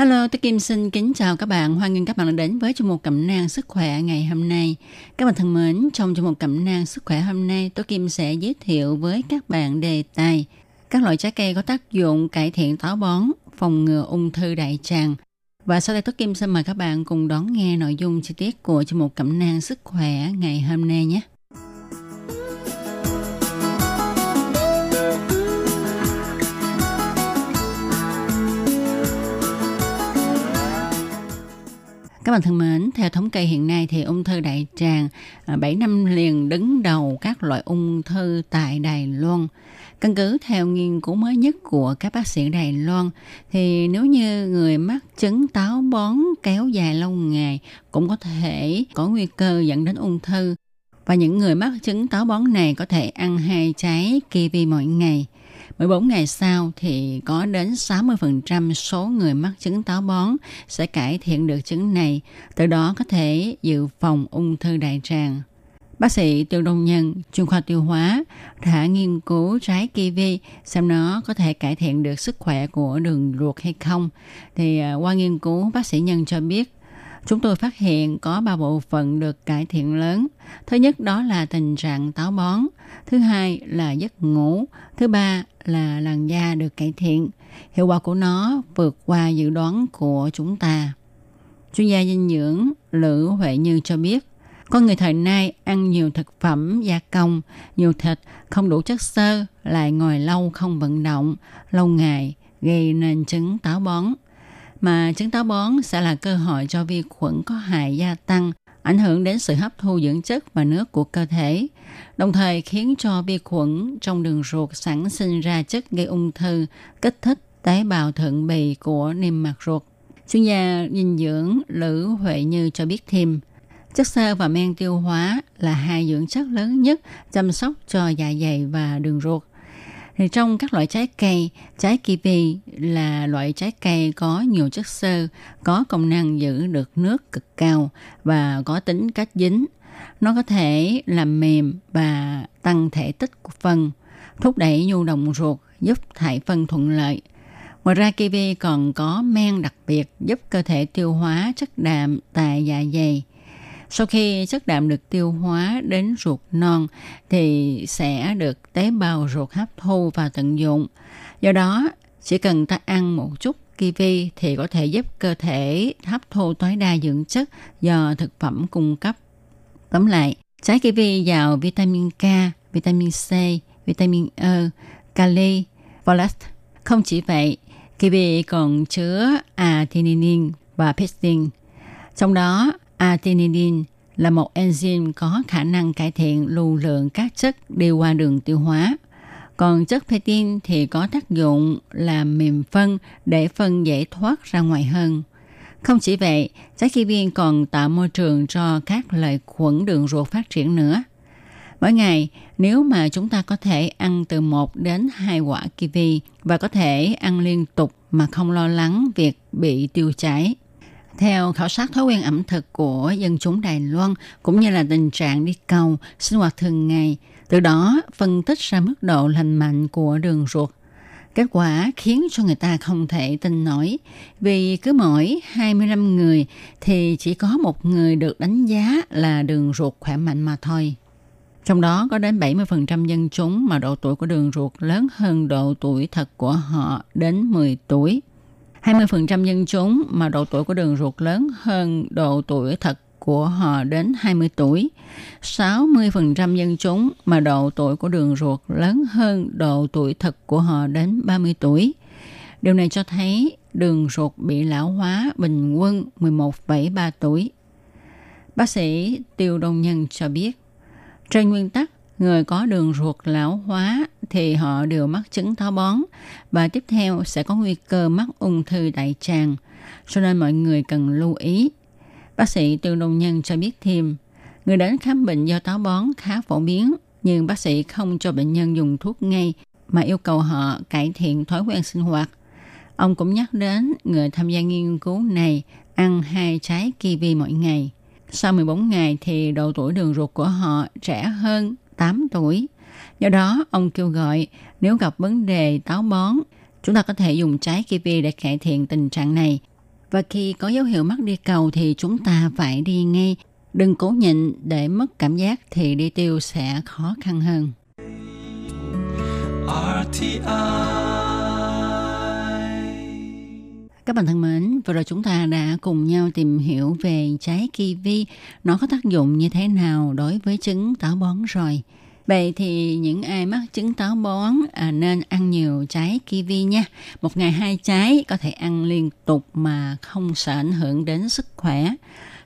Hello, tôi Kim xin kính chào các bạn. Hoan nghênh các bạn đã đến với chương mục cẩm nang sức khỏe ngày hôm nay. Các bạn thân mến, trong chương mục cẩm nang sức khỏe hôm nay, tôi Kim sẽ giới thiệu với các bạn đề tài các loại trái cây có tác dụng cải thiện táo bón, phòng ngừa ung thư đại tràng. Và sau đây tôi Kim xin mời các bạn cùng đón nghe nội dung chi tiết của chương mục cẩm nang sức khỏe ngày hôm nay nhé. Các bạn thân mến, theo thống kê hiện nay thì ung thư đại tràng à, 7 năm liền đứng đầu các loại ung thư tại Đài Loan. Căn cứ theo nghiên cứu mới nhất của các bác sĩ Đài Loan thì nếu như người mắc chứng táo bón kéo dài lâu ngày cũng có thể có nguy cơ dẫn đến ung thư. Và những người mắc chứng táo bón này có thể ăn hai trái kiwi mỗi ngày – 14 ngày sau thì có đến 60% số người mắc chứng táo bón sẽ cải thiện được chứng này, từ đó có thể dự phòng ung thư đại tràng. Bác sĩ Tiêu Đông Nhân, chuyên khoa tiêu hóa, đã nghiên cứu trái kiwi xem nó có thể cải thiện được sức khỏe của đường ruột hay không. Thì à, qua nghiên cứu, bác sĩ Nhân cho biết Chúng tôi phát hiện có ba bộ phận được cải thiện lớn. Thứ nhất đó là tình trạng táo bón. Thứ hai là giấc ngủ. Thứ ba là làn da được cải thiện. Hiệu quả của nó vượt qua dự đoán của chúng ta. Chuyên gia dinh dưỡng Lữ Huệ Như cho biết, con người thời nay ăn nhiều thực phẩm gia công, nhiều thịt, không đủ chất xơ, lại ngồi lâu không vận động, lâu ngày gây nên chứng táo bón mà trứng táo bón sẽ là cơ hội cho vi khuẩn có hại gia tăng, ảnh hưởng đến sự hấp thu dưỡng chất và nước của cơ thể, đồng thời khiến cho vi khuẩn trong đường ruột sản sinh ra chất gây ung thư, kích thích tế bào thượng bì của niêm mạc ruột. Chuyên gia dinh dưỡng Lữ Huệ Như cho biết thêm, chất xơ và men tiêu hóa là hai dưỡng chất lớn nhất chăm sóc cho dạ dày và đường ruột. Thì trong các loại trái cây, trái kiwi là loại trái cây có nhiều chất xơ, có công năng giữ được nước cực cao và có tính cách dính. Nó có thể làm mềm và tăng thể tích của phân, thúc đẩy nhu động ruột, giúp thải phân thuận lợi. Ngoài ra kiwi còn có men đặc biệt giúp cơ thể tiêu hóa chất đạm tại dạ dày sau khi chất đạm được tiêu hóa đến ruột non thì sẽ được tế bào ruột hấp thu và tận dụng. Do đó, chỉ cần ta ăn một chút kiwi thì có thể giúp cơ thể hấp thu tối đa dưỡng chất do thực phẩm cung cấp. Tóm lại, trái kiwi giàu vitamin K, vitamin C, vitamin E, kali, folate. Không chỉ vậy, kiwi còn chứa arginine và pectin. Trong đó, Arginine là một enzyme có khả năng cải thiện lưu lượng các chất đi qua đường tiêu hóa. Còn chất pectin thì có tác dụng làm mềm phân để phân dễ thoát ra ngoài hơn. Không chỉ vậy, trái kiwi còn tạo môi trường cho các lợi khuẩn đường ruột phát triển nữa. Mỗi ngày, nếu mà chúng ta có thể ăn từ 1 đến 2 quả kiwi và có thể ăn liên tục mà không lo lắng việc bị tiêu chảy, theo khảo sát thói quen ẩm thực của dân chúng Đài Loan cũng như là tình trạng đi cầu, sinh hoạt thường ngày, từ đó phân tích ra mức độ lành mạnh của đường ruột. Kết quả khiến cho người ta không thể tin nổi vì cứ mỗi 25 người thì chỉ có một người được đánh giá là đường ruột khỏe mạnh mà thôi. Trong đó có đến 70% dân chúng mà độ tuổi của đường ruột lớn hơn độ tuổi thật của họ đến 10 tuổi. 20% dân chúng mà độ tuổi của đường ruột lớn hơn độ tuổi thật của họ đến 20 tuổi. 60% dân chúng mà độ tuổi của đường ruột lớn hơn độ tuổi thật của họ đến 30 tuổi. Điều này cho thấy đường ruột bị lão hóa bình quân 11,3 tuổi. Bác sĩ Tiêu Đông Nhân cho biết, trên nguyên tắc, người có đường ruột lão hóa thì họ đều mắc chứng táo bón và tiếp theo sẽ có nguy cơ mắc ung thư đại tràng. Cho nên mọi người cần lưu ý. Bác sĩ Tư Đông Nhân cho biết thêm, người đến khám bệnh do táo bón khá phổ biến, nhưng bác sĩ không cho bệnh nhân dùng thuốc ngay mà yêu cầu họ cải thiện thói quen sinh hoạt. Ông cũng nhắc đến người tham gia nghiên cứu này ăn hai trái kiwi mỗi ngày. Sau 14 ngày thì độ tuổi đường ruột của họ trẻ hơn 8 tuổi. Do đó, ông kêu gọi nếu gặp vấn đề táo bón, chúng ta có thể dùng trái kiwi để cải thiện tình trạng này. Và khi có dấu hiệu mắc đi cầu thì chúng ta phải đi ngay. Đừng cố nhịn để mất cảm giác thì đi tiêu sẽ khó khăn hơn. RTI các bạn thân mến, vừa rồi chúng ta đã cùng nhau tìm hiểu về trái kiwi, nó có tác dụng như thế nào đối với chứng táo bón rồi. Vậy thì những ai mắc chứng táo bón à, nên ăn nhiều trái kiwi nha. Một ngày hai trái có thể ăn liên tục mà không sợ ảnh hưởng đến sức khỏe.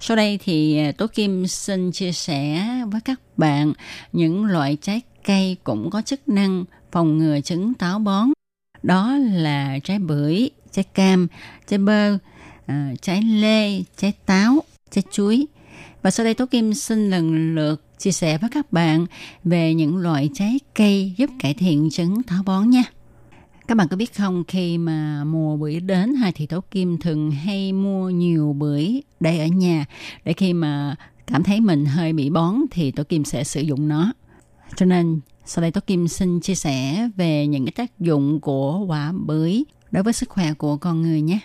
Sau đây thì à, Tố Kim xin chia sẻ với các bạn những loại trái cây cũng có chức năng phòng ngừa chứng táo bón. Đó là trái bưởi, trái cam, trái bơ, à, trái lê, trái táo, trái chuối. Và sau đây Tố Kim xin lần lượt chia sẻ với các bạn về những loại trái cây giúp cải thiện chứng táo bón nha. Các bạn có biết không, khi mà mùa bưởi đến hai thì Tố Kim thường hay mua nhiều bưởi để ở nhà để khi mà cảm thấy mình hơi bị bón thì Tố Kim sẽ sử dụng nó. Cho nên sau đây Tố Kim xin chia sẻ về những cái tác dụng của quả bưởi đối với sức khỏe của con người nhé.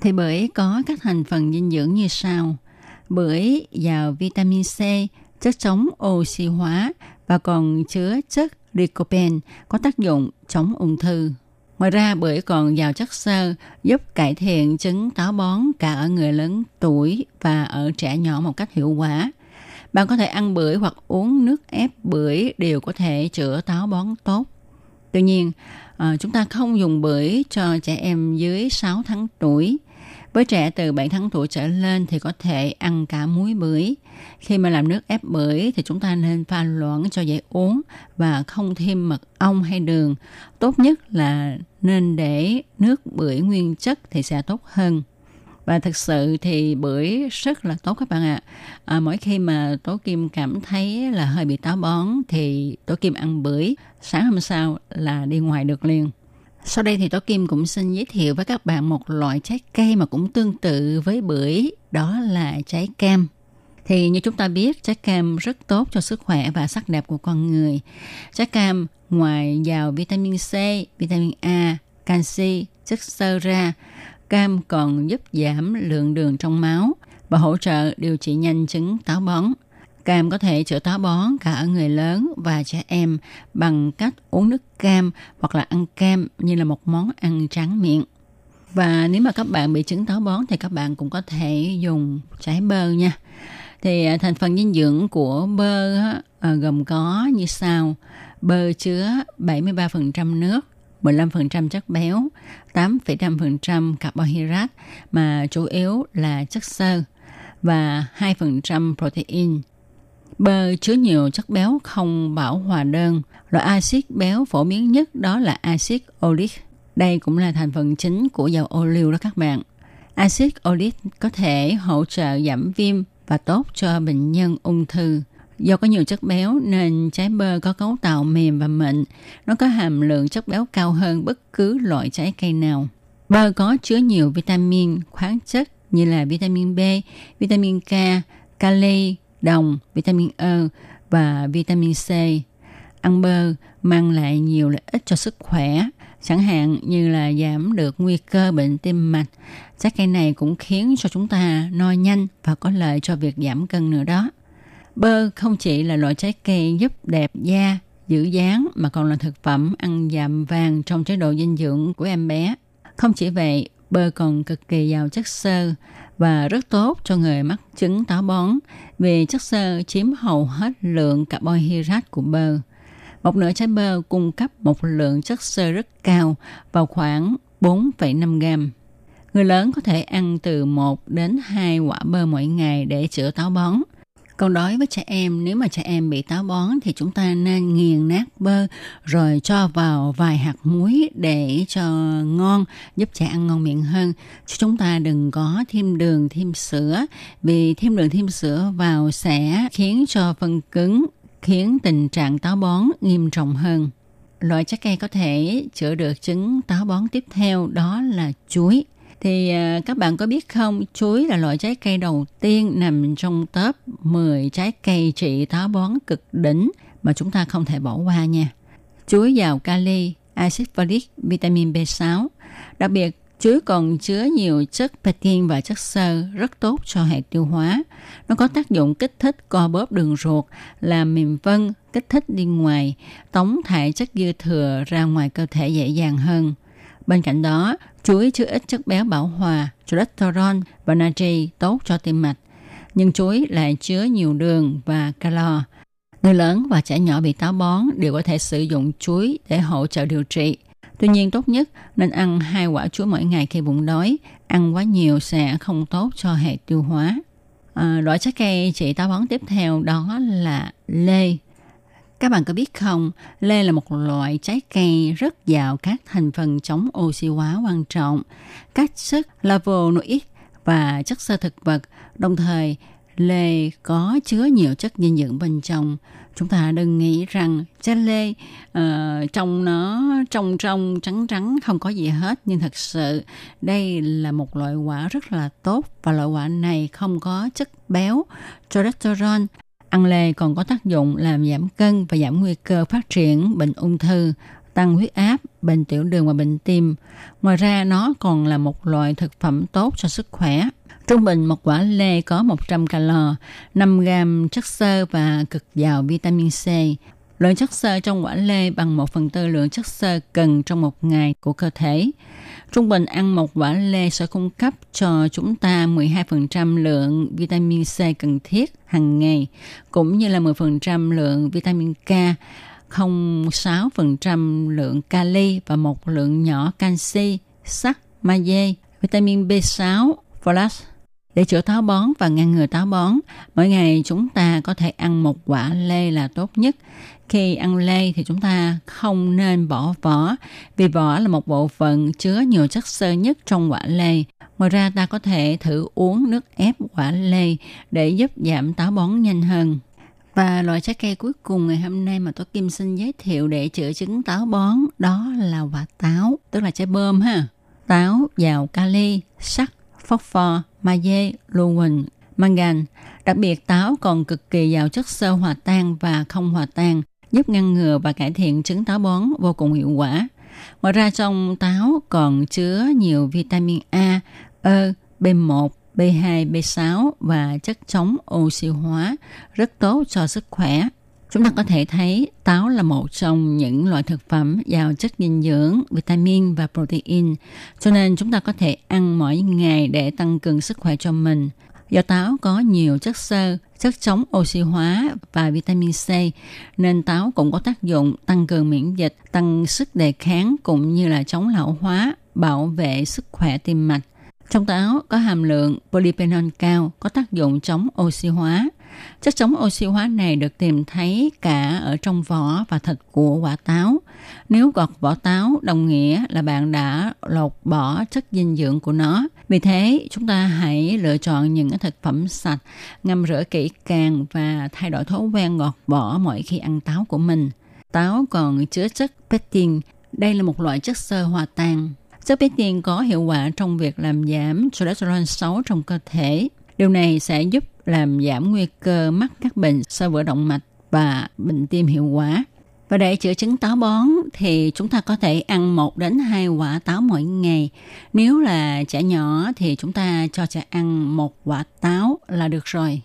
Thì bưởi có các thành phần dinh dưỡng như sau. Bưởi giàu vitamin C, chất chống oxy hóa và còn chứa chất lycopene có tác dụng chống ung thư. Ngoài ra bưởi còn giàu chất xơ giúp cải thiện chứng táo bón cả ở người lớn tuổi và ở trẻ nhỏ một cách hiệu quả. Bạn có thể ăn bưởi hoặc uống nước ép bưởi đều có thể chữa táo bón tốt. Tuy nhiên, à, chúng ta không dùng bưởi cho trẻ em dưới 6 tháng tuổi. Với trẻ từ 7 tháng tuổi trở lên thì có thể ăn cả muối bưởi. Khi mà làm nước ép bưởi thì chúng ta nên pha loãng cho dễ uống và không thêm mật ong hay đường. Tốt nhất là nên để nước bưởi nguyên chất thì sẽ tốt hơn và thực sự thì bưởi rất là tốt các bạn ạ à, mỗi khi mà tố kim cảm thấy là hơi bị táo bón thì tố kim ăn bưởi sáng hôm sau là đi ngoài được liền sau đây thì Tố Kim cũng xin giới thiệu với các bạn một loại trái cây mà cũng tương tự với bưởi, đó là trái cam. Thì như chúng ta biết, trái cam rất tốt cho sức khỏe và sắc đẹp của con người. Trái cam ngoài giàu vitamin C, vitamin A, canxi, chất xơ ra, cam còn giúp giảm lượng đường trong máu và hỗ trợ điều trị nhanh chứng táo bón. Cam có thể chữa táo bón cả ở người lớn và trẻ em bằng cách uống nước cam hoặc là ăn cam như là một món ăn tráng miệng. Và nếu mà các bạn bị chứng táo bón thì các bạn cũng có thể dùng trái bơ nha. Thì à, thành phần dinh dưỡng của bơ à, gồm có như sau. Bơ chứa 73% nước, 15% chất béo, 8,5% carbohydrate mà chủ yếu là chất xơ và 2% protein. Bơ chứa nhiều chất béo không bảo hòa đơn. Loại axit béo phổ biến nhất đó là axit oleic. Đây cũng là thành phần chính của dầu ô liu đó các bạn. Axit oleic có thể hỗ trợ giảm viêm và tốt cho bệnh nhân ung thư. Do có nhiều chất béo nên trái bơ có cấu tạo mềm và mịn. Nó có hàm lượng chất béo cao hơn bất cứ loại trái cây nào. Bơ có chứa nhiều vitamin, khoáng chất như là vitamin B, vitamin K, kali, đồng, vitamin E và vitamin C. Ăn bơ mang lại nhiều lợi ích cho sức khỏe, chẳng hạn như là giảm được nguy cơ bệnh tim mạch. Trái cây này cũng khiến cho chúng ta no nhanh và có lợi cho việc giảm cân nữa đó. Bơ không chỉ là loại trái cây giúp đẹp da, giữ dáng mà còn là thực phẩm ăn dặm vàng trong chế độ dinh dưỡng của em bé. Không chỉ vậy, bơ còn cực kỳ giàu chất xơ và rất tốt cho người mắc chứng táo bón vì chất xơ chiếm hầu hết lượng carbohydrate của bơ. Một nửa trái bơ cung cấp một lượng chất xơ rất cao vào khoảng 4,5 gram. Người lớn có thể ăn từ 1 đến 2 quả bơ mỗi ngày để chữa táo bón – còn đối với trẻ em, nếu mà trẻ em bị táo bón thì chúng ta nên nghiền nát bơ rồi cho vào vài hạt muối để cho ngon, giúp trẻ ăn ngon miệng hơn. Chứ chúng ta đừng có thêm đường, thêm sữa vì thêm đường, thêm sữa vào sẽ khiến cho phân cứng, khiến tình trạng táo bón nghiêm trọng hơn. Loại trái cây có thể chữa được chứng táo bón tiếp theo đó là chuối thì à, các bạn có biết không, chuối là loại trái cây đầu tiên nằm trong top 10 trái cây trị táo bón cực đỉnh mà chúng ta không thể bỏ qua nha. Chuối giàu kali, axit folic, vitamin B6. Đặc biệt, chuối còn chứa nhiều chất pectin và chất xơ rất tốt cho hệ tiêu hóa. Nó có tác dụng kích thích co bóp đường ruột, làm mềm vân, kích thích đi ngoài, tống thải chất dư thừa ra ngoài cơ thể dễ dàng hơn. Bên cạnh đó, chuối chứa ít chất béo bảo hòa, cholesterol và natri tốt cho tim mạch. Nhưng chuối lại chứa nhiều đường và calo. Người lớn và trẻ nhỏ bị táo bón đều có thể sử dụng chuối để hỗ trợ điều trị. Tuy nhiên tốt nhất nên ăn hai quả chuối mỗi ngày khi bụng đói. Ăn quá nhiều sẽ không tốt cho hệ tiêu hóa. À, loại trái cây trị táo bón tiếp theo đó là lê. Các bạn có biết không, lê là một loại trái cây rất giàu các thành phần chống oxy hóa quan trọng, các chất flavonoid và chất xơ thực vật, đồng thời lê có chứa nhiều chất dinh dưỡng bên trong. Chúng ta đừng nghĩ rằng trái lê ờ, uh, trong nó trong trong trắng trắng không có gì hết. Nhưng thật sự đây là một loại quả rất là tốt và loại quả này không có chất béo, cholesterol. Ăn lê còn có tác dụng làm giảm cân và giảm nguy cơ phát triển bệnh ung thư, tăng huyết áp, bệnh tiểu đường và bệnh tim. Ngoài ra nó còn là một loại thực phẩm tốt cho sức khỏe. Trung bình một quả lê có 100 calo, 5 gram chất xơ và cực giàu vitamin C. Lượng chất xơ trong quả lê bằng 1 phần tư lượng chất xơ cần trong một ngày của cơ thể. Trung bình ăn một quả lê sẽ cung cấp cho chúng ta 12% lượng vitamin C cần thiết hàng ngày, cũng như là 10% lượng vitamin K, 0,6% lượng kali và một lượng nhỏ canxi, sắt, magie, vitamin B6, folate để chữa táo bón và ngăn ngừa táo bón, mỗi ngày chúng ta có thể ăn một quả lê là tốt nhất. Khi ăn lê thì chúng ta không nên bỏ vỏ, vì vỏ là một bộ phận chứa nhiều chất xơ nhất trong quả lê. Ngoài ra ta có thể thử uống nước ép quả lê để giúp giảm táo bón nhanh hơn. Và loại trái cây cuối cùng ngày hôm nay mà tôi Kim xin giới thiệu để chữa chứng táo bón đó là quả táo, tức là trái bơm ha. Táo giàu kali, sắt, phosphor, pho, magie, lưu huỳnh, mangan. Đặc biệt táo còn cực kỳ giàu chất xơ hòa tan và không hòa tan, giúp ngăn ngừa và cải thiện chứng táo bón vô cùng hiệu quả. Ngoài ra trong táo còn chứa nhiều vitamin A, E, B1, B2, B6 và chất chống oxy hóa rất tốt cho sức khỏe. Chúng ta có thể thấy táo là một trong những loại thực phẩm giàu chất dinh dưỡng, vitamin và protein, cho nên chúng ta có thể ăn mỗi ngày để tăng cường sức khỏe cho mình. Do táo có nhiều chất xơ, chất chống oxy hóa và vitamin C, nên táo cũng có tác dụng tăng cường miễn dịch, tăng sức đề kháng cũng như là chống lão hóa, bảo vệ sức khỏe tim mạch. Trong táo có hàm lượng polyphenol cao, có tác dụng chống oxy hóa. Chất chống oxy hóa này được tìm thấy cả ở trong vỏ và thịt của quả táo. Nếu gọt vỏ táo đồng nghĩa là bạn đã lột bỏ chất dinh dưỡng của nó. Vì thế, chúng ta hãy lựa chọn những thực phẩm sạch, ngâm rửa kỹ càng và thay đổi thói quen gọt vỏ mỗi khi ăn táo của mình. Táo còn chứa chất pectin. Đây là một loại chất xơ hòa tan Chất pectin có hiệu quả trong việc làm giảm cholesterol xấu trong cơ thể. Điều này sẽ giúp làm giảm nguy cơ mắc các bệnh sơ vữa động mạch và bệnh tim hiệu quả. Và để chữa chứng táo bón thì chúng ta có thể ăn 1 đến 2 quả táo mỗi ngày. Nếu là trẻ nhỏ thì chúng ta cho trẻ ăn một quả táo là được rồi.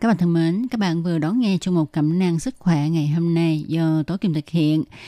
Các bạn thân mến, các bạn vừa đón nghe chương mục cẩm nang sức khỏe ngày hôm nay do Tố Kim thực hiện.